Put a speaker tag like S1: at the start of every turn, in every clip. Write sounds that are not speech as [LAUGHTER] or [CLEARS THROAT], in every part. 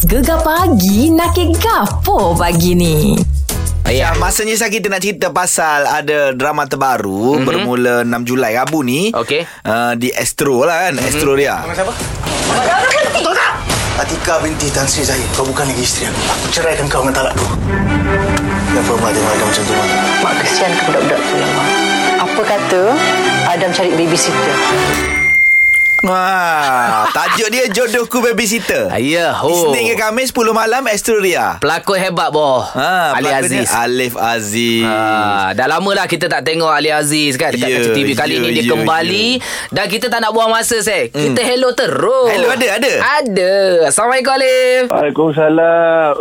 S1: Gegar pagi nak ke gapo pagi ni?
S2: Ya, masanya saya kita nak cerita pasal ada drama terbaru mm-hmm. bermula 6 Julai Rabu ni.
S3: Okey.
S2: Uh, di Astro lah kan, mm-hmm. Astro dia.
S4: Atika binti Tan Sri Zahid Kau bukan lagi isteri aku Aku ceraikan kau dengan talak tu Kenapa mak tengok Adam macam tu mak?
S5: Mak kesian ke budak-budak tu ya, Mak. Apa kata Adam cari babysitter?
S2: Wah, tajuk dia jodohku babysitter.
S3: Ya, oh.
S2: Isnin ke Khamis 10 malam Astro dia.
S3: Pelakon hebat boh.
S2: Ha,
S3: Ali Aziz.
S2: Alif Aziz.
S3: Ha, dah lama lah kita tak tengok Ali Aziz kan dekat yeah, TV kali
S2: ya,
S3: ni dia
S2: ya,
S3: kembali dan kita tak nak buang masa seh.
S2: Hmm.
S3: Kita hello terus.
S2: Hello, ada, ada?
S3: Ada. Assalamualaikum Alif.
S4: Waalaikumsalam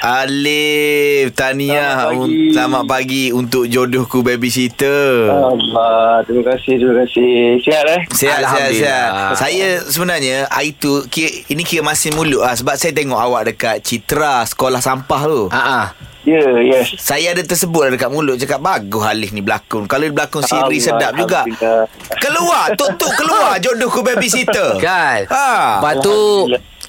S2: Alif, tahniah
S4: Selamat pagi.
S2: Selamat pagi untuk jodohku babysitter.
S4: Allah Terima kasih Terima kasih Sihat eh
S2: Sihat, sihat,
S3: Alhamdulillah.
S2: Sihat. Saya sebenarnya hari tu kira, ini kira masih mulut lah sebab saya tengok awak dekat Citra sekolah sampah tu.
S3: Ha ah.
S4: Ya yes
S2: Saya ada tersebut lah dekat mulut cakap bagus Alif ni berlakon. Kalau dia berlakon siri
S4: Allah,
S2: sedap juga. Keluar, tuk-tuk keluar jodohku babysitter.
S3: Kan?
S2: Ha.
S3: Lepas tu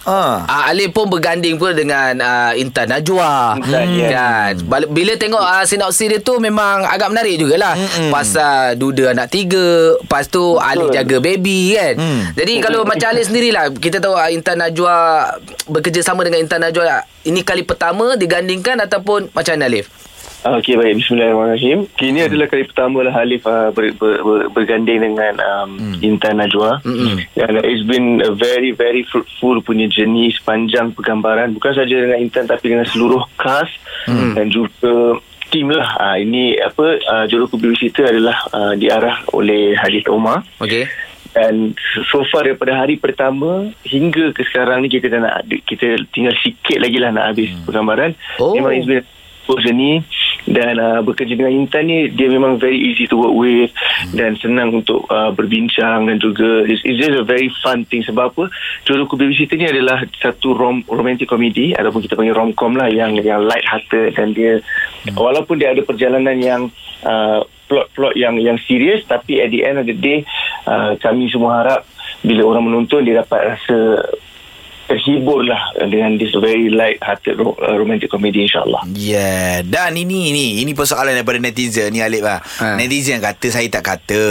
S2: Ha.
S3: Ah, Alif pun berganding pun dengan uh, Intan Najwa
S4: Intan,
S3: hmm. kan Bila tengok uh, sinopsis dia tu Memang agak menarik jugalah
S2: Mm-mm.
S3: Pasal duda anak tiga Lepas tu Alif jaga baby kan
S2: Hmm.
S3: Jadi kalau macam Alif sendirilah Kita tahu uh, Intan Najwa Bekerjasama dengan Intan Najwa Ini kali pertama digandingkan Ataupun macam mana Alif?
S4: Okey baik Bismillahirrahmanirrahim Kini
S2: Hmm.
S4: adalah kali pertama lah Halif uh, ber, ber, ber, berganding dengan um,
S2: Hmm.
S4: Intan Najwa
S3: Mm-mm.
S4: Dan it's been a very very fruitful punya journey Sepanjang pergambaran Bukan saja dengan Intan Tapi dengan seluruh cast
S2: Hmm.
S4: Dan juga tim lah uh, Ini apa uh, Jodohku Babysitter adalah uh, Diarah oleh Hadith Omar
S3: Okey
S4: dan so far daripada hari pertama hingga ke sekarang ni kita dah nak kita tinggal sikit lagi lah nak habis pergambaran.
S3: Oh.
S4: Memang it's been a journey dan uh, bekerja dengan Intan ni dia memang very easy to work with dan senang untuk uh, berbincang dan juga it's, it's just a very fun thing. Sebab apa? Jodohku Babysitter ni adalah satu rom, romantic comedy ataupun kita panggil romcom lah yang yang light hearted dan dia walaupun dia ada perjalanan yang uh, plot-plot yang yang serius tapi at the end of the day uh, kami semua harap bila orang menonton dia dapat rasa terhibur lah dengan this very light hearted ro- uh, romantic comedy insyaAllah
S2: Yeah Dan ini ni Ini persoalan daripada netizen ni Alif lah
S3: Ha.
S2: ha. Netizen kata Saya tak kata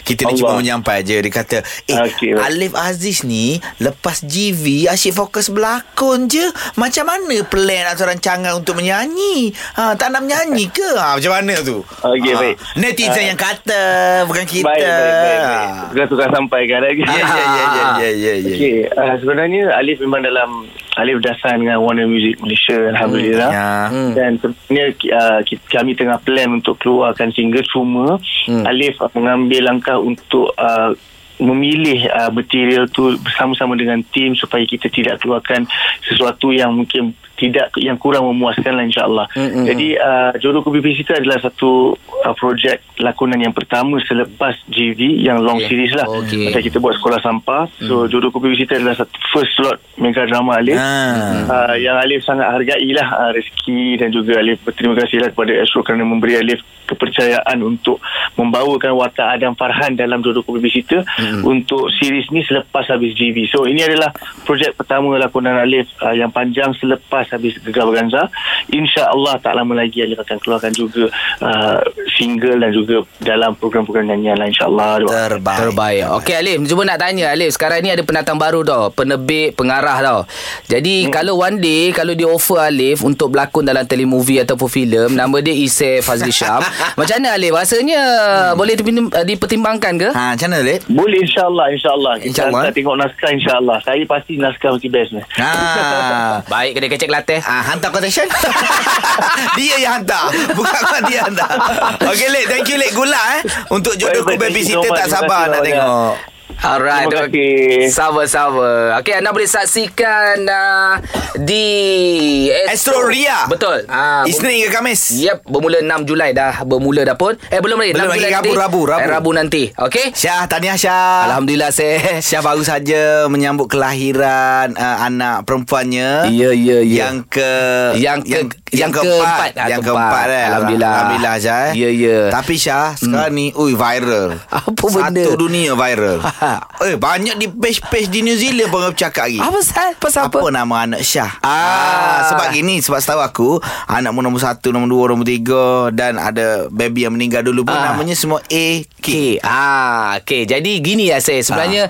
S2: Kita ni
S4: Allah.
S2: cuma menyampai je Dia kata Eh
S4: baik.
S2: Alif Aziz ni Lepas GV Asyik fokus berlakon je Macam mana plan Atau rancangan Untuk menyanyi ha, Tak nak menyanyi ke ha, Macam mana tu
S4: Okey,
S2: Ha.
S4: baik.
S2: Netizen
S4: Ah.
S2: yang kata Bukan kita
S4: baik baik baik, baik.
S2: Ha.
S4: Tukar tukar sampaikan lagi
S2: Ya, ya, ya, ya, ya, ya, ya.
S4: Okey, uh, sebenarnya Alif memang dalam Alif dah sign dengan Warner Music Malaysia Alhamdulillah
S2: Ya.
S3: Hmm.
S4: Dan sebenarnya uh, kami tengah plan untuk keluarkan single cuma
S3: Hmm.
S4: Alif mengambil langkah untuk uh, memilih uh, material tu bersama-sama dengan tim supaya kita tidak keluarkan sesuatu yang mungkin tidak yang kurang memuaskan lah insyaAllah.
S3: Mm-mm.
S4: Jadi uh, Jodoh Kopi Visita adalah satu uh, projek lakonan yang pertama selepas GV yang long
S3: Okey.
S4: series lah.
S3: Okey.
S4: Macam kita buat sekolah sampah. So Jodoh Kopi Visita adalah satu first slot mega drama Alif.
S2: Ah.
S4: Uh, yang Alif sangat hargai lah uh, rezeki dan juga Alif berterima kasih lah kepada Astro kerana memberi Alif kepercayaan untuk membawakan watak Adam Farhan dalam Jodoh Kopi Visita mm-hmm. untuk series ni selepas habis GV. So ini adalah projek pertama lakonan Alif uh, yang panjang selepas habis Gegar Berganza. InsyaAllah tak lama lagi Alif akan keluarkan juga uh, single dan juga dalam program-program nyanyian lah insyaAllah.
S2: Terbaik
S3: Terbaik Okey Alif Cuba nak tanya Alif Sekarang ni ada pendatang baru tau Penerbit Pengarah tau Jadi hmm. kalau one day Kalau dia offer Alif Untuk berlakon dalam telemovie Ataupun filem Nama dia Isai Fazli Syam [LAUGHS] [LAUGHS] Macam mana Alif Rasanya hmm. Boleh uh, dipertimbangkan ke
S2: Ha, macam mana Alif?
S4: Boleh insyaAllah insyaAllah. Kita
S2: InsyaAllah.
S4: akan tengok naskah insyaAllah. Saya pasti naskah mesti best ni.
S2: Ha. [LAUGHS]
S3: Baik kena kecek latih
S2: Ah, hantar quotation [LAUGHS] Dia yang hantar Bukan kau dia hantar Okay Lek Thank you Lek Gula eh Untuk jodohku
S4: you so
S2: Tak sabar nak tengok
S3: Alright
S4: Terima kasih.
S3: Sama-sama Okey anda boleh saksikan uh, Di
S2: Astro Ria
S3: Betul ah,
S2: Isnin ke Khamis
S3: Yep, bermula 6 Julai dah bermula dah pun. Eh belum lagi,
S2: Belum
S3: 6
S2: lagi,
S3: Julai
S2: Rabu,
S3: nanti.
S2: Rabu, Rabu.
S3: Eh, Rabu nanti. Okey?
S2: Syah Tahniah Syah
S3: Alhamdulillah saya.
S2: Syah baru saja menyambut kelahiran uh, anak perempuannya
S3: Ya, ya, ya.
S2: Yang ke
S3: Yang ke-
S2: yang,
S3: yang
S2: keempat,
S3: keempat.
S2: Yang
S3: keempat.
S2: keempat eh.
S3: Alhamdulillah.
S2: Alhamdulillah Syah eh.
S3: Ya, ya.
S2: Tapi Syah sekarang ni ui viral.
S3: Apa benda?
S2: Satu dunia viral. [LAUGHS]
S3: Syah.
S2: Eh banyak di page-page di New Zealand pun bercakap lagi.
S3: Apa pasal? Pasal apa?
S2: apa nama anak Syah?
S3: Ah.
S2: sebab gini, sebab setahu aku anak mu nombor satu, nombor dua, nombor tiga dan ada baby yang meninggal dulu pun
S3: Ah.
S2: namanya semua A K.
S3: Okey. Ah, okey. Jadi gini ya saya. Sebenarnya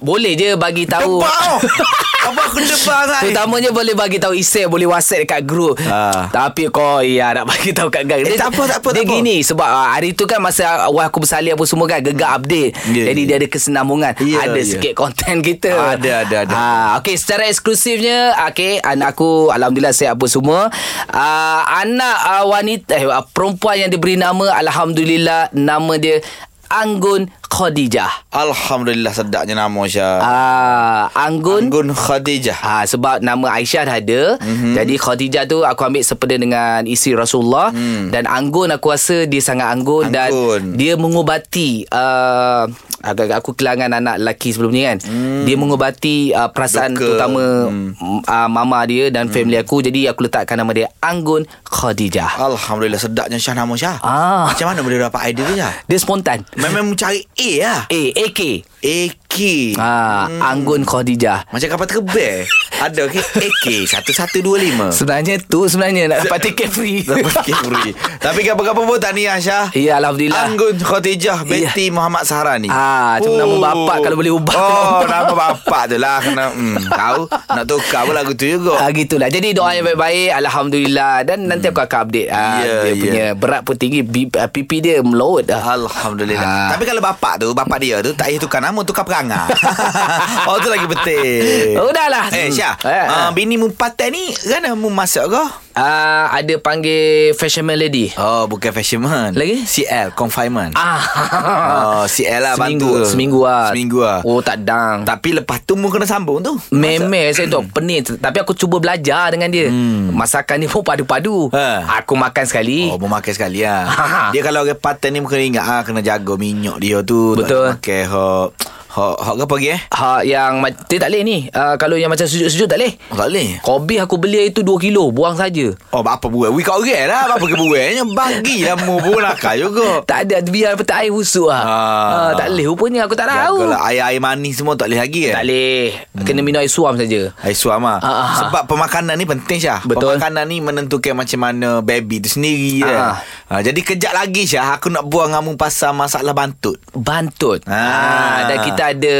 S3: boleh je bagi tahu.
S2: Debak oh. [LAUGHS] Apa aku debak sangat?
S3: Terutamanya boleh bagi tahu isi boleh WhatsApp dekat grup.
S2: Ah.
S3: Tapi kau ya nak bagi tahu kat gang.
S2: Eh, tak apa, tak apa,
S3: Dia
S2: tak apa.
S3: gini sebab ah, hari tu kan masa awal aku bersalin apa semua kan gegar update.
S2: Ya,
S3: Jadi
S2: ya.
S3: dia ada kesenambungan.
S2: Ya,
S3: ada
S2: ya.
S3: sikit konten kita.
S2: Ada, ada, ada.
S3: Ah, okey secara eksklusifnya okey anak aku alhamdulillah sihat apa semua. Ah, anak ah, wanita eh perempuan yang diberi nama alhamdulillah nama dia Anggun Khadijah.
S2: Alhamdulillah sedapnya nama Syah.
S3: Ah, Anggun
S2: Anggun Khadijah.
S3: Ha, sebab nama Aisyah dah ada.
S2: Mhm.
S3: Mm-hmm. Jadi Khadijah tu aku ambil sepeda dengan isteri Rasulullah. Mm. Dan Anggun aku rasa dia sangat anggun.
S2: Anggun.
S3: Dan dia mengubati... Uh, agak-agak aku kehilangan anak lelaki sebelum ni kan. Mm. Dia mengubati uh, perasaan
S2: Duka.
S3: terutama mm. uh, mama dia dan mm. family aku. Jadi aku letakkan nama dia Anggun Khadijah.
S2: Alhamdulillah sedapnya Syah nama Syah.
S3: Ah.
S2: Macam mana boleh dapat idea tu Syah?
S3: Dia spontan.
S2: Memang mencari A lah.
S3: A, AK.
S2: AK.
S3: Ha,
S2: Hmm.
S3: Anggun Khadijah.
S2: Macam kapal terbang. Ada ke AK 1125.
S3: Sebenarnya tu sebenarnya nak dapat tiket free. [LAUGHS]
S2: Dapat tiket free. Tapi apa-apa pun tak ni Syah.
S3: Ya, Alhamdulillah.
S2: Anggun Khadijah binti Muhammad Sahrani.
S3: Ah, tu nama bapak kalau boleh ubah.
S2: Oh, nama bapak tu lah kena hmm, tahu nak tukar pun lagu tu juga.
S3: Ah gitulah. Jadi doa yang baik-baik alhamdulillah dan nanti aku akan update ah
S2: Ya,
S3: dia
S2: ya.
S3: punya berat pun tinggi ah, pipi dia melawat dah.
S2: Alhamdulillah.
S3: Ah.
S2: Tapi kalau bapak tu, bapak dia tu tak payah tukar nama, tukar perangai. [LAUGHS] oh, tu lagi betul.
S3: Oh, udahlah.
S2: Eh, Syah.
S3: Eh,
S2: Uh,
S3: eh.
S2: bini mu patai ni, kan mu masak ke?
S3: Ah ada panggil fashion melody.
S2: Oh, bukan fashionman.
S3: Lagi?
S2: CL, confinement.
S3: Ah.
S2: Oh, CL lah
S3: seminggu,
S2: bantu.
S3: seminggu ah.
S2: Seminggu lah.
S3: Oh tak dang.
S2: Tapi lepas tu mu kena sambung tu.
S3: Memang saya tu [CLEARS THROAT] pening Tapi aku cuba belajar dengan dia hmm. Masakan ni pun padu-padu
S2: Ha.
S3: Aku makan sekali
S2: Oh, mau makan sekali lah.
S3: Ha.
S2: dia kalau orang paten ni kena ingat ah kena jaga minyak dia tu.
S3: Betul.
S2: Makan hok hok hok apa lagi eh?
S3: Ha, yang dia tak boleh ni uh, Kalau yang macam sujud-sujud tak boleh
S2: Oh, tak boleh.
S3: Kobe aku beli itu 2 kilo Buang saja
S2: Oh, apa buat? We kat orang lah. Apa ke buatnya? Bagilah mu pun nakal juga. [LAUGHS]
S3: Tak ada Biar petak air busuk lah
S2: Ah.
S3: ah. Tak boleh rupanya Aku tak tahu
S2: Jagalah air-air manis semua tak boleh lagi kan?
S3: Tak boleh Kena minum air suam saja
S2: Air suam lah.
S3: Ah, ah.
S2: Sebab pemakanan ni penting Syah.
S3: Betul.
S2: Pemakanan ni menentukan macam mana baby tu sendiri kan.
S3: Ah.
S2: Ha, jadi kejap lagi Syah aku nak buang kamu pasal masalah bantut.
S3: Bantut
S2: Ah.
S3: ah. Dan kita ada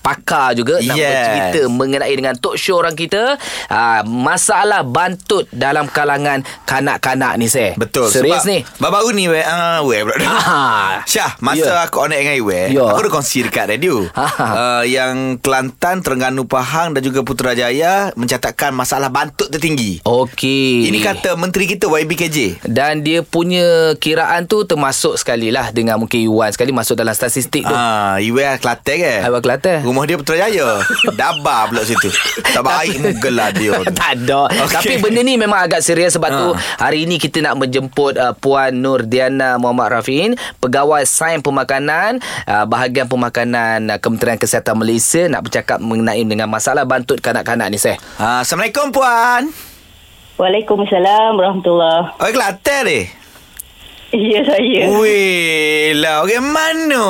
S3: pakar juga Nak bercerita mengenai dengan talk show orang kita ah, Masalah bantut dalam kalangan kanak-kanak ni saya
S2: Betul.
S3: Serius
S2: Sebab
S3: ni
S2: Baru-baru ni weh, uh, weh pula.
S3: Ah. [LAUGHS]
S2: Syah, masa
S3: Ya.
S2: aku connect dengan Iwe,
S3: Ya.
S2: aku dah kongsi dekat radio.
S3: Ah.
S2: uh, yang Kelantan, Terengganu Pahang dan juga Putrajaya mencatatkan masalah bantut tertinggi.
S3: Okey
S2: Ini kata menteri kita YBKJ.
S3: Dan dia punya kiraan tu termasuk sekali lah Dengan mungkin Iwan sekali masuk dalam statistik tu
S2: Ah, Iwe Kelantan ke?
S3: Abang Kelantan
S2: Rumah dia Putrajaya. [LAUGHS] Dabar pula situ. Tak baik menggelar dia. tu. [LAUGHS]
S3: tak ada okay.
S2: Okey.
S3: Tapi benda ni memang agak serius Sebab tu
S2: Ha.
S3: Hari ini kita nak menjemput uh, Puan Nur Diana Muhammad Rafiin Pegawai Sains Pemakanan uh, Bahagian Pemakanan uh, Kementerian Kesihatan Malaysia Nak bercakap mengenai dengan masalah bantut kanak-kanak ni saya.
S2: Ah, Assalamualaikum Puan.
S6: Waalaikumsalam warahmatullahi.
S2: Oh, Kelantan ni?
S6: Ya saya.
S2: Weh, lah orang mana?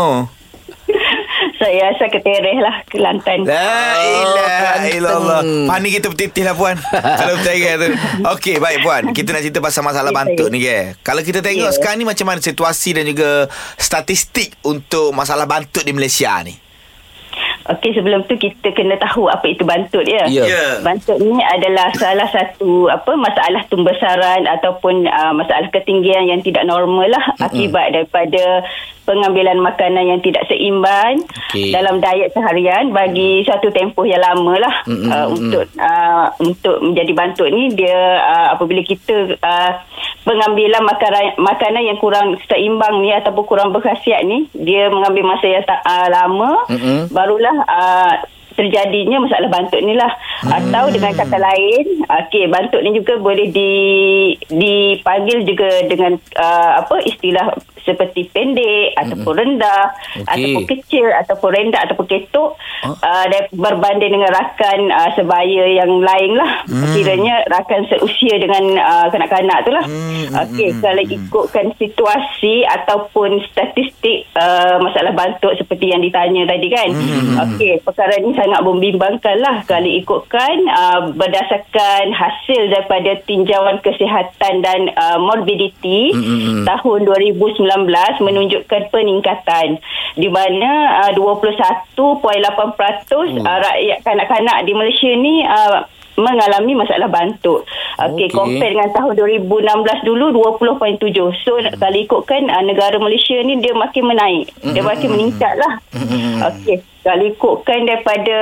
S6: Saya asal ketereh lah Kelantan.
S2: La ilaha
S3: Kelantan.
S2: illallah. Pani kita bertitih lah puan. [LAUGHS] Kalau percaya tu. Okey, baik puan. Kita nak cerita pasal masalah
S6: Ya,
S2: bantut ni ke. Kalau kita tengok
S6: Ya.
S2: sekarang ni macam mana situasi dan juga statistik untuk masalah bantut di Malaysia ni.
S6: Okey sebelum tu kita kena tahu apa itu bantut ya.
S3: Ya.
S2: Ya.
S6: Bantut ni adalah salah satu apa masalah pembesaran ataupun uh, masalah ketinggian yang tidak normal lah mm-hmm. akibat daripada pengambilan makanan yang tidak seimbang
S3: Okey.
S6: dalam diet seharian bagi satu tempoh yang lama lah uh, untuk uh, untuk menjadi bantut ni dia uh, apabila kita uh, pengambilan makanan makanan yang kurang seimbang ni ataupun kurang berkhasiat ni dia mengambil masa yang tak, uh, lama
S3: Mm-mm.
S6: barulah uh, terjadinya masalah bantut ni lah hmm. atau dengan kata lain okey bantut ni juga boleh di dipanggil juga dengan uh, apa istilah seperti pendek ataupun rendah
S3: Okey.
S6: ataupun kecil ataupun rendah ataupun ketuk
S3: Ah.
S6: uh, berbanding dengan rakan uh, sebaya yang lain lah
S3: Hmm.
S6: kiranya rakan seusia dengan uh, kanak-kanak tu lah
S3: Hmm,
S6: okey kalau ikutkan situasi ataupun statistik uh, masalah bantuk seperti yang ditanya tadi kan
S3: Hmm,
S6: okey perkara ni sangat membimbangkan lah kalau ikutkan uh, berdasarkan hasil daripada tinjauan kesihatan dan uh, morbidity
S3: Hmm,
S6: tahun 2019 menunjukkan peningkatan di mana uh, 21.8% uh, rakyat kanak-kanak di Malaysia ni uh, mengalami masalah bantuk.
S3: Okey,
S6: okay. compare dengan tahun 2016 dulu 20.7. So mm. kalau ikutkan uh, negara Malaysia ni dia makin menaik. Dia makin meningkat lah. Okey, kalau ikutkan daripada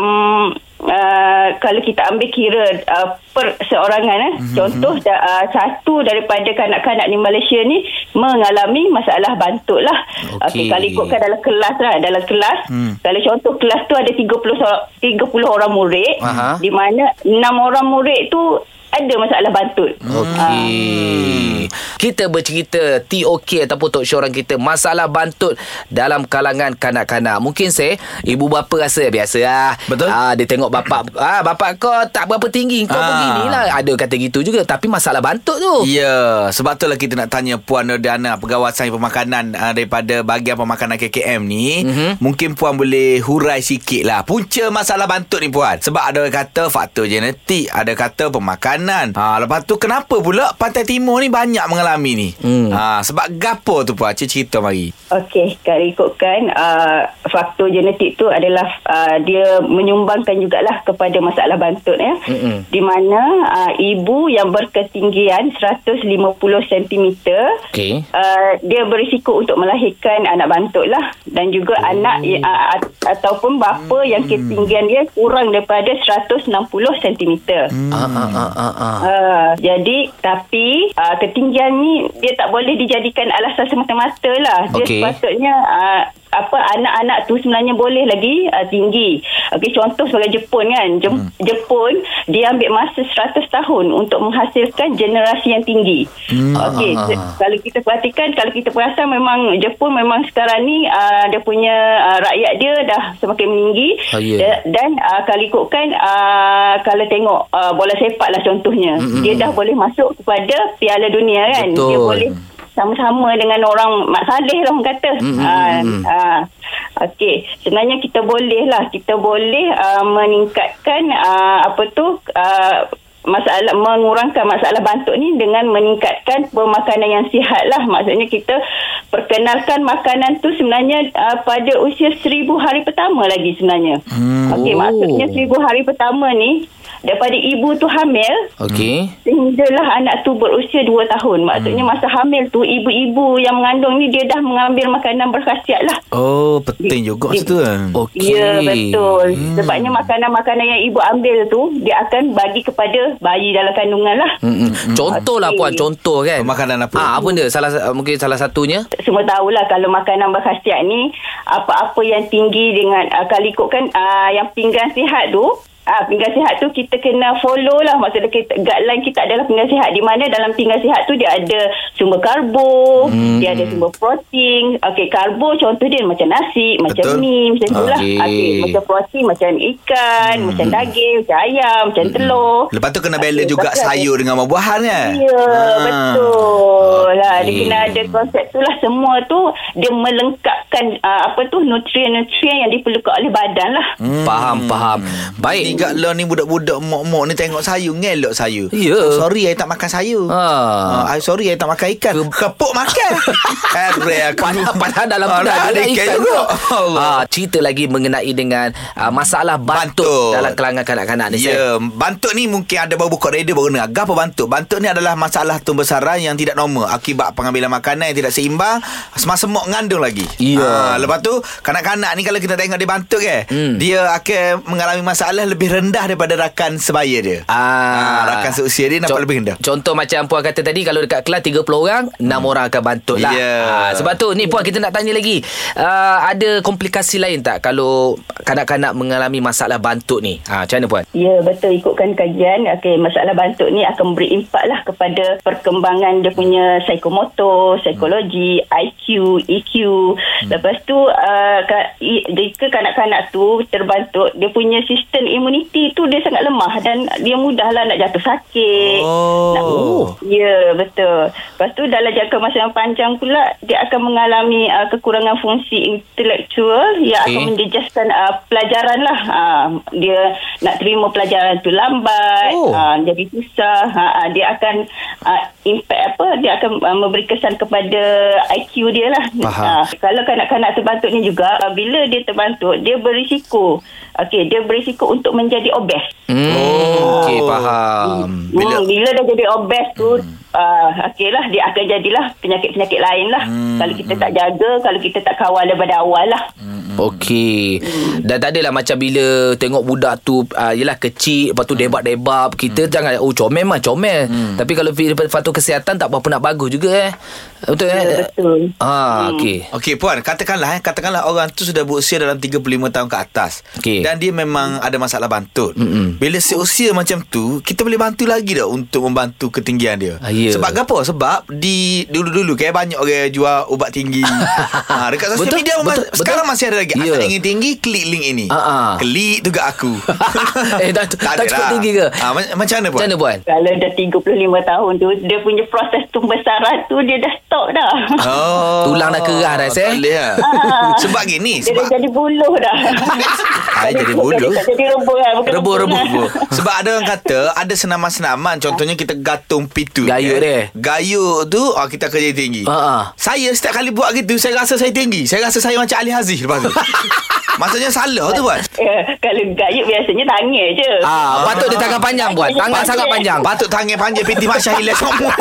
S6: um, uh, kalau kita ambil kira uh, per seorangan eh. Contoh da, uh, satu daripada kanak-kanak di Malaysia ni mengalami masalah bantuk lah. Okey,
S3: Okey.
S6: kalau ikutkan dalam kelas lah, dalam kelas kalau contoh kelas tu ada 30 so- 30 orang murid
S3: Aha.
S6: di mana 6 orang murid tu ada masalah bantut.
S3: Okey. Kita bercerita TOK ataupun talk show orang kita masalah bantut dalam kalangan kanak-kanak. Mungkin saya ibu bapa rasa biasa lah.
S2: Betul.
S3: Ah dia tengok bapak ah bapak kau tak berapa tinggi kau
S2: Ah.
S3: beginilah. Ada kata gitu juga tapi masalah bantut tu.
S2: Ya, sebab itulah kita nak tanya Puan Nordana Pengawasan Pemakanan uh, daripada bahagian pemakanan KKM ni. Mm-hmm. Mungkin Puan boleh hurai sikit lah. Punca masalah bantut ni Puan. Sebab ada kata faktor genetik, ada kata pemakanan. Ha, lepas tu kenapa pula Pantai Timur ni banyak mengalami ni?
S3: Hmm.
S2: Ha, sebab gapo tu Puan? Cik cerita mari.
S6: Okey, kalau ikutkan uh, faktor genetik tu adalah uh, dia menyumbangkan jugalah kepada masalah bantut ya.
S3: Mm-mm.
S6: Di mana uh, ibu yang berketinggian 150 cm
S3: Okey.
S6: uh, dia berisiko untuk melahirkan anak bantut lah dan juga oh. anak uh, at- ataupun bapa yang ketinggian dia kurang daripada 160 cm. Hmm.
S3: Ah ah ah ah. Ah.
S6: Uh, jadi tapi uh, ketinggian ni dia tak boleh dijadikan alasan semata-mata lah. Dia
S3: Okey.
S6: sepatutnya uh, apa anak-anak tu sebenarnya boleh lagi uh, tinggi. Okey contoh sebagai Jepun kan. Je- hmm. Jepun dia ambil masa 100 tahun untuk menghasilkan generasi yang tinggi. Hmm. Okey
S3: Ah.
S6: se- kalau kita perhatikan kalau kita perasan memang Jepun memang sekarang ni uh, dia punya uh, rakyat dia dah semakin meninggi
S3: Ah, ya.
S6: Da- dan uh, kalau ikutkan uh, kalau tengok uh, bola sepak lah contohnya mm-hmm. dia dah boleh masuk kepada Piala Dunia kan
S3: Betul.
S6: dia boleh sama-sama dengan orang Mak Saleh lah orang kata. Uh, uh, Okey, sebenarnya kita boleh lah. Kita boleh uh, meningkatkan uh, apa tu uh, masalah mengurangkan masalah bantuk ni dengan meningkatkan pemakanan yang sihat lah. Maksudnya kita perkenalkan makanan tu sebenarnya uh, pada usia seribu hari pertama lagi sebenarnya. Hmm. okey
S3: Oh.
S6: maksudnya seribu hari pertama ni daripada ibu tu hamil
S3: Okey.
S6: sehinggalah anak tu berusia 2 tahun maksudnya
S3: Hmm.
S6: masa hamil tu ibu-ibu yang mengandung ni dia dah mengambil makanan berkhasiat lah
S2: Oh, penting juga situ kan.
S3: Okey.
S6: Ya betul hmm. Sebabnya makanan-makanan yang ibu ambil tu Dia akan bagi kepada bayi dalam kandungan lah
S3: Mm-mm. Contoh lah
S6: Okey.
S3: puan, contoh kan.
S2: Makanan apa?
S3: Ah, apa dia? Salah mungkin salah satunya.
S6: semua tahulah kalau makanan berkhasiat ni apa-apa yang tinggi dengan uh, kalau ikutkan uh, yang pinggan sihat tu Ah, pinggan sihat tu kita kena follow lah maksudnya kita, guideline kita adalah pinggan sihat di mana dalam pinggan sihat tu dia ada sumber karbo hmm. dia ada sumber protein okey karbo contoh dia macam nasi macam
S2: Betul.
S6: mi macam tu lah
S3: Okey.
S6: okey macam protein macam ikan hmm. macam daging macam ayam macam telur
S2: Lepas tu kena balance
S6: Okey,
S2: juga
S6: tu ada-
S2: sayur dengan buah-buahan kan?
S6: Ya,
S2: Ah.
S6: betul. Lah, dia kena ada konsep tu lah. Semua tu dia melengkapkan uh, apa tu nutrien-nutrien yang diperlukan oleh badan lah.
S3: Hmm. Faham, faham. Baik.
S2: Tinggal lo ni budak-budak mok-mok ni tengok sayur ngelok sayur.
S3: Ya.
S2: Oh, sorry saya tak makan sayur.
S3: Ah.
S2: Ah, I sorry saya tak makan ikan. Kepuk makan. [LAUGHS] Kare aku.
S3: Padahal, padahal dalam
S2: Ah,
S3: perut
S2: dah
S3: ada
S2: ada ikan juga. Allah.
S3: Ah, cerita lagi mengenai dengan uh, masalah bantut,
S2: Bantut.
S3: dalam kalangan kanak-kanak ni.
S2: Ya, bantut ni mungkin ada baru buka radio baru dengar. Apa bantut? Bantut ni adalah masalah pembesaran yang tidak normal akibat pengambilan makanan yang tidak seimbang semasa mak ngandung lagi.
S3: Ya.
S2: Ha, lepas tu kanak-kanak ni kalau kita tengok dia bantut ke,
S3: Hmm.
S2: dia akan mengalami masalah lebih lebih rendah daripada rakan sebaya dia. Ah, rakan seusia dia nampak
S3: Co-
S2: lebih rendah.
S3: Contoh macam Puan kata tadi Kalau dekat kelas 30 orang 6 orang akan bantu lah
S2: Ya.
S3: Ah, Sebab tu ni Puan kita nak tanya lagi uh, Ada komplikasi lain tak Kalau kanak-kanak mengalami masalah bantuk ni ha, Macam mana Puan?
S6: Ya betul ikutkan kajian okay, masalah bantuk ni akan beri impak lah kepada perkembangan dia punya psikomotor, psikologi, IQ, EQ. Hmm. Lepas tu uh, ka, i, jika kanak-kanak tu terbantuk dia punya sistem imuniti tu dia sangat lemah dan dia mudahlah nak jatuh sakit.
S2: Oh.
S6: Nak, ya betul. Lepas tu dalam jangka masa yang panjang pula dia akan mengalami uh, kekurangan fungsi intelektual yang
S3: Okey.
S6: akan menjejaskan uh, pelajaran lah. Uh, dia nak terima pelajaran tu lambat,
S3: Oh.
S6: uh, jadi susah. Uh, dia akan uh, impact apa? Dia akan uh, memberi kesan kepada IQ dia lah.
S3: Faham.
S6: Uh, kalau kanak-kanak terbantuk ni juga, uh, bila dia terbantuk, dia berisiko. Okey, dia berisiko untuk menjadi obes.
S3: Hmm,
S2: Oh.
S3: Okey faham
S6: Bila, hmm, bila dah jadi obes tu uh, okey lah dia akan jadilah penyakit-penyakit lain lah hmm. kalau kita tak jaga kalau kita tak kawal daripada awal lah
S3: Okey. Dan tak adalah macam bila tengok budak tu uh, yelah kecil lepas tu debab-debab kita jangan oh comel mah comel. Tapi kalau faktor kesihatan tak apa nak bagus juga eh. Betul eh?
S6: Ya, betul.
S3: Ah okey.
S2: Okey puan, katakanlah eh, katakanlah orang tu sudah berusia dalam 35 tahun ke atas.
S3: Okey.
S2: Dan dia memang ada masalah bantut.
S3: Mm-mm.
S2: Bila seusia macam tu, kita boleh bantu lagi tak untuk membantu ketinggian dia?
S3: Ah, ya.
S2: Sebab apa? Sebab di dulu-dulu kayak banyak orang jual ubat tinggi. ha, [LAUGHS] dekat sosial
S3: Betul,
S2: media
S3: betul,
S2: betul,
S3: betul.
S2: sekarang masih ada lagi.
S3: Ya.
S2: Anda ingin tinggi, klik link ini.
S3: Ah, ah.
S2: Klik tu ke aku. [LAUGHS]
S3: Eh, tak- tak
S2: ada
S3: cukup
S2: lah.
S3: tinggi ke?
S2: Ha, macam, macam mana puan?
S3: Macam mana puan?
S6: kalau dah 35 tahun tu dia punya proses pembesaran tu dia dah stop dah
S2: Oh.
S3: Tulang dah keras dah, Seh.
S2: Tak boleh lah.
S6: Ah.
S2: Sebab gini,
S6: dia
S2: sebab
S6: jadi buluh dah [LAUGHS]
S2: Ah, jadi buluh?
S6: jadi rebus lah bukan
S3: Rebus-rebus.
S6: rebus lah. [LAUGHS]
S2: Sebab ada orang kata Ada senaman-senaman Contohnya kita gatung pitu
S3: Gayut dia.
S2: Gayut tu oh, Kita kerja tinggi
S3: Ha, ha.
S2: Saya setiap kali buat gitu Saya rasa saya tinggi Saya rasa saya macam Ali Haziz Lepas tu [LAUGHS] Maksudnya salah tu buat
S6: Eh, kalau gayut biasanya tangan je
S3: Ah, patut dia tangan panjang puan. Tangan sangat panjang.
S2: Patut tangan panjang Piti Mak Syahila semua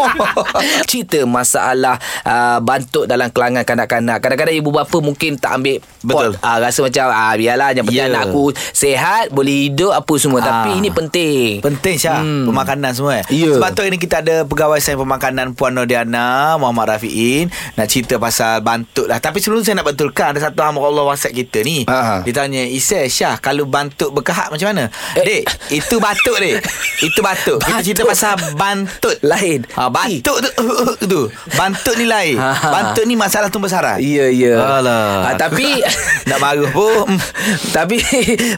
S3: Cerita masalah uh, bantuk dalam kelangan kanak-kanak. Kadang-kadang ibu bapa mungkin tak ambil
S2: Betul.
S3: pot. Uh, rasa macam ah biarlah yang penting
S2: Ya.
S3: anak aku sihat, boleh hidup apa semua.
S2: Ah.
S3: Tapi ini penting.
S2: Penting Syah hmm. Pemakanan semua eh.
S3: Ya.
S2: Sebab tu hari ni kita ada Pegawai Sains Pemakanan Puan Nodiana Muhammad Rafiin Nak cerita pasal bantuk lah Tapi sebelum saya nak betulkan Ada satu hamba Allah WhatsApp kita ni
S3: Ha.
S2: Dia tanya Isai Syah Kalau bantuk berkahak macam mana
S3: Eh.
S2: Dek Itu batuk dek Itu batuk Kita cerita
S3: Batuk.
S2: pasal bantut
S3: Lain.
S2: ha, Batuk tu, [LAUGHS] tu Bantut ni lain [LAUGHS]
S3: Ha, ha.
S2: Bantut ni masalah tumbuh sarang
S3: Ya, ya.
S2: Alah
S3: Ah, tapi [LAUGHS]
S2: Nak marah pun [LAUGHS]
S3: Tapi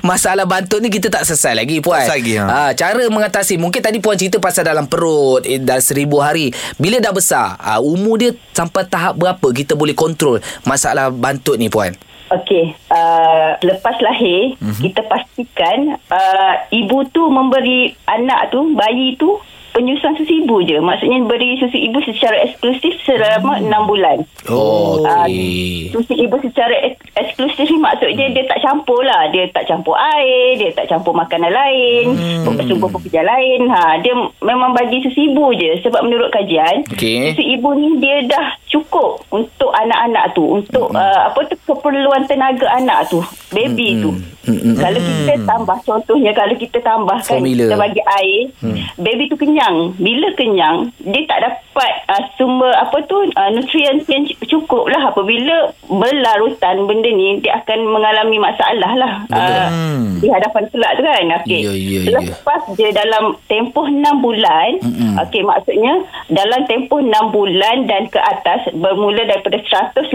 S3: masalah bantuk ni kita tak selesai lagi puan.
S2: Tak selesai lagi, ha.
S3: Ah, cara mengatasi mungkin tadi puan cerita pasal dalam perut eh, dalam seribu hari. Bila dah besar, ah, umur dia sampai tahap berapa kita boleh kontrol masalah bantuk ni puan?
S6: Okey, uh, lepas lahir mm-hmm. kita pastikan uh, ibu tu memberi anak tu, bayi tu penyusuan susu ibu je. Maksudnya beri susu ibu secara eksklusif selama
S2: Hmm.
S6: 6 bulan.
S3: Oh,
S6: Ah,
S3: okey.
S6: Susu ibu secara ek- eksklusif ni maksudnya dia tak campur lah. Dia tak campur air, dia tak campur makanan lain, hmm. sumber pekerja lain. Ha, dia memang bagi susu ibu je. Sebab menurut kajian,
S3: Okey.
S6: susu ibu ni dia dah cukup untuk anak-anak tu. Untuk uh, apa tu keperluan tenaga anak tu. Baby tu.
S3: Mm-mm.
S6: Kalau kita tambah, contohnya kalau kita tambahkan,
S3: Formula.
S6: kita bagi air, baby tu kenyang. Bila kenyang, dia tak dapat uh, sumber apa tu uh, nutrien yang cukup lah. Apabila berlarutan benda ni dia akan mengalami masalah lah. Uh, di hadapan kelak tu kan? Okey.
S3: Ya, ya, ya.
S6: lepas dia dalam tempoh 6 bulan okey maksudnya dalam tempoh 6 bulan dan ke atas bermula daripada 180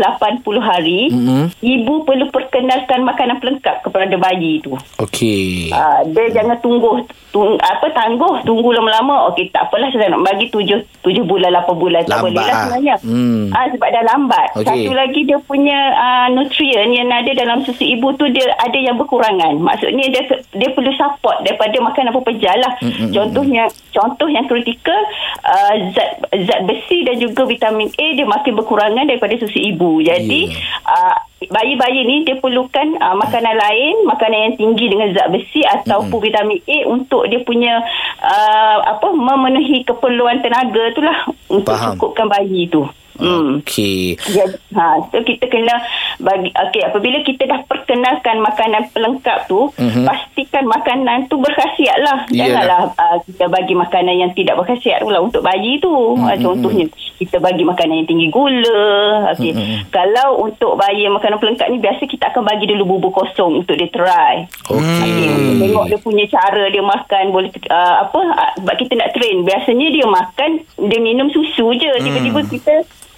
S6: hari
S3: Mm-mm.
S6: ibu perlu perkenalkan makanan pelengkap kepada bayi tu.
S3: Okey.
S6: Ah, dia jangan tunggu tung, apa tangguh tunggu lama-lama. Okey tak apalah saya nak bagi tujuh tujuh bulan lapan bulan tak boleh lah. sebenarnya.
S3: Hmm.
S6: ah, sebab dah lambat.
S3: Okey.
S6: satu lagi dia punya uh, nutrien yang ada dalam susu ibu tu dia ada yang berkurangan. Maksudnya dia dia perlu support daripada makanan pepejal lah.
S3: Hmm,
S6: contohnya contoh yang kritikal uh, zat zat besi dan juga vitamin A dia makin berkurangan daripada susu ibu. Jadi uh, bayi-bayi ni dia perlukan uh, makanan lain makanan yang tinggi dengan zat besi ataupun vitamin A untuk dia punya uh, apa memenuhi keperluan tenaga tu lah untuk
S3: Faham.
S6: cukupkan bayi tu hmm
S3: Okey.
S6: jadi, ha, so kita kena bagi okey apabila kita dah perkenalkan makanan pelengkap tu
S3: Mhm.
S6: pastikan makanan tu berkhasiat lah
S3: Iyalah.
S6: janganlah uh, kita bagi makanan yang tidak berkhasiat pula untuk bayi tu
S3: Mhm.
S6: uh, contohnya kita bagi makanan yang tinggi gula okey
S3: Mhm.
S6: kalau untuk bayi makanan pelengkap ni biasa kita akan bagi dulu bubur kosong untuk dia try
S3: Okey.
S6: Hmm. Tengok dia punya cara dia makan boleh uh, apa uh, sebab kita nak train biasanya dia makan dia minum susu je tiba-tiba kita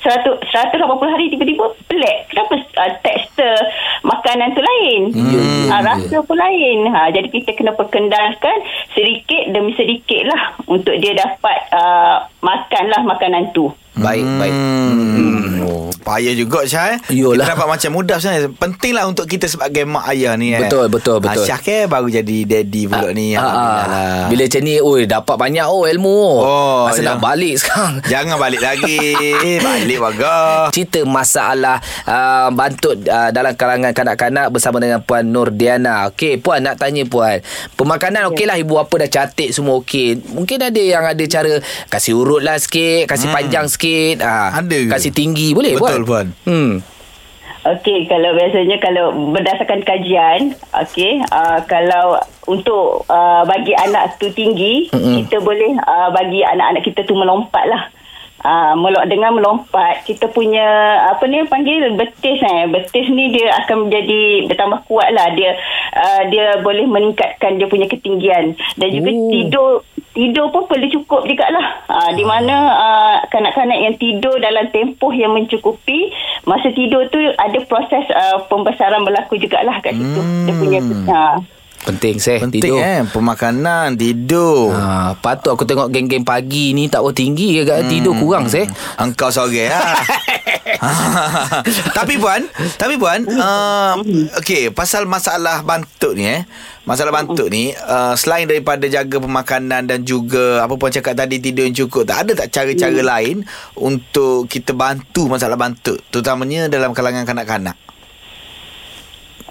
S6: 100 180 hari tiba-tiba pelik. Kenapa uh, tekstur makanan tu lain? Hmm. uh, rasa pun lain. Ha, jadi kita kena perkenalkan sedikit demi sedikit lah untuk dia dapat uh, makan lah makanan tu
S3: Baik, baik.
S2: Hmm. Oh, payah juga Syah eh.
S3: Yolah.
S2: Kita dapat macam mudah sebenarnya. Pentinglah untuk kita sebagai mak ayah ni eh.
S3: Betul, betul, betul.
S2: Ah, Syah ke baru jadi daddy pula ni.
S3: Ah, ah.
S2: Alhamdulillah lah.
S3: Bila macam ni Oi dapat banyak oh ilmu
S2: Oh,
S3: Masa
S2: ya.
S3: nak balik sekarang [LAUGHS]
S2: Jangan balik lagi. [LAUGHS] balik warga.
S3: Cerita masalah uh, bantut uh, dalam kalangan kanak-kanak bersama dengan Puan Nur Diana. Okey, Puan nak tanya Puan. Pemakanan okey lah ibu bapa dah cantik semua okey. Mungkin ada yang ada cara kasih urut lah sikit, kasih hmm. panjang sikit. Uh,
S2: Ada ke?
S3: Kasih tinggi boleh
S2: Betul,
S3: Puan?
S2: Puan.
S3: Hmm.
S6: Okey, kalau biasanya kalau berdasarkan kajian, okey, uh, kalau untuk uh, bagi anak tu tinggi,
S3: Mm-mm.
S6: kita boleh uh, bagi anak-anak kita tu melompat lah. Uh, melok dengan melompat. Kita punya apa ni panggil? Betis eh. Betis ni dia akan menjadi bertambah kuat lah. Dia uh, dia boleh meningkatkan dia punya ketinggian. Dan juga
S3: Oh.
S6: tidur tidur pun perlu cukup jugalah. Uh, di mana uh, kanak-kanak yang tidur dalam tempoh yang mencukupi masa tidur tu ada proses uh, pembesaran berlaku jugalah kat situ. Dia punya uh,
S3: Penting seh
S2: Penting
S3: tidur.
S2: eh. Pemakanan, tidur.
S3: Ha, patut aku tengok geng-geng pagi ni tak berapa tinggi ke hmm. tidur kurang seh.
S2: Engkau sorang lah. [LAUGHS] tapi puan, tapi puan, uh, okey, pasal masalah bantut ni eh. Masalah bantut ni uh, selain daripada jaga pemakanan dan juga apa puan cakap tadi tidur yang cukup, tak ada tak cara-cara lain untuk kita bantu masalah bantut, terutamanya dalam kalangan kanak-kanak.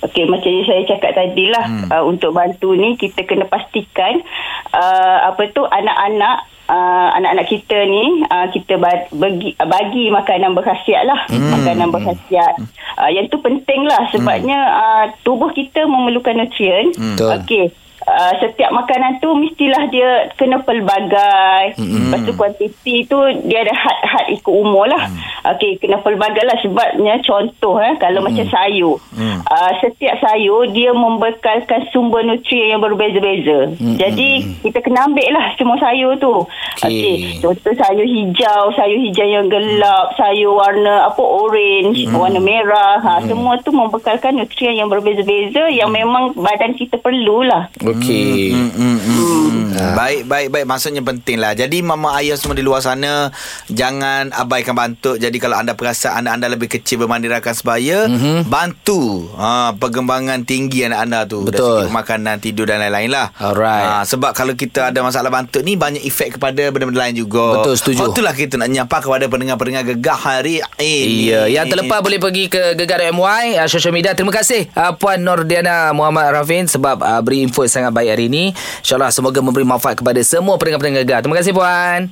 S6: Okey, macam yang saya cakap tadi lah, hmm. uh, untuk bantu ni kita kena pastikan uh, apa tu anak-anak uh, anak-anak kita ni uh, kita ba- bagi uh, bagi makanan berkhasiat lah, hmm. makanan berkhasiat. Uh, yang tu penting lah sebabnya uh, tubuh kita memerlukan nutrien.
S3: Hmm.
S6: Okey. Uh, setiap makanan tu mestilah dia kena pelbagai. Mm-hmm. Lepas tu kuantiti tu dia ada had-had ikut umur lah. Mm. Okey, kena pelbagai lah sebabnya contoh eh kalau mm. macam sayur. Mm. Uh, setiap sayur dia membekalkan sumber nutrien yang berbeza-beza. Mm. Jadi kita kena ambil lah semua sayur tu.
S3: Okey.
S6: Okey, contoh sayur hijau, sayur hijau yang gelap, sayur warna apa orange, mm. warna merah. Ha, semua tu membekalkan nutrien yang berbeza-beza yang memang badan kita perlulah.
S3: Okey.
S2: Hmm, hmm, hmm, hmm. Baik, baik, baik. Maksudnya penting lah. Jadi mama ayah semua di luar sana jangan abaikan bantut. Jadi kalau anda perasan anak anda lebih kecil bermandirakan sebaya, mm-hmm. bantu ha, perkembangan tinggi anak anda tu. Dari
S3: Betul.
S2: segi makanan, tidur dan lain-lain lah.
S3: Alright.
S2: Ha, sebab kalau kita ada masalah bantut ni banyak efek kepada benda-benda lain juga.
S3: Betul, setuju.
S2: Oh, itulah kita nak nyapa kepada pendengar-pendengar gegah hari ini.
S3: Iya, yang terlepas boleh pergi ke Gegar.my uh, social media. Terima kasih uh, Puan Nordiana Muhammad Rafin sebab uh, beri info yang sangat baik hari ini. InsyaAllah semoga memberi manfaat kepada semua pendengar-pendengar Gegar. Terima kasih Puan.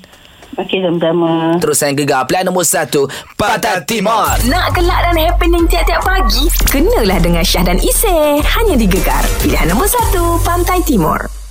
S6: Okey, sama-sama.
S3: Terus saya Gegar pilihan nombor 1 Patah Timur.
S1: Nak gelak dan happening tiap-tiap pagi? Kenalah dengan Syah dan Isy. Hanya di Gegar. Pilihan nombor 1, Pantai Timur.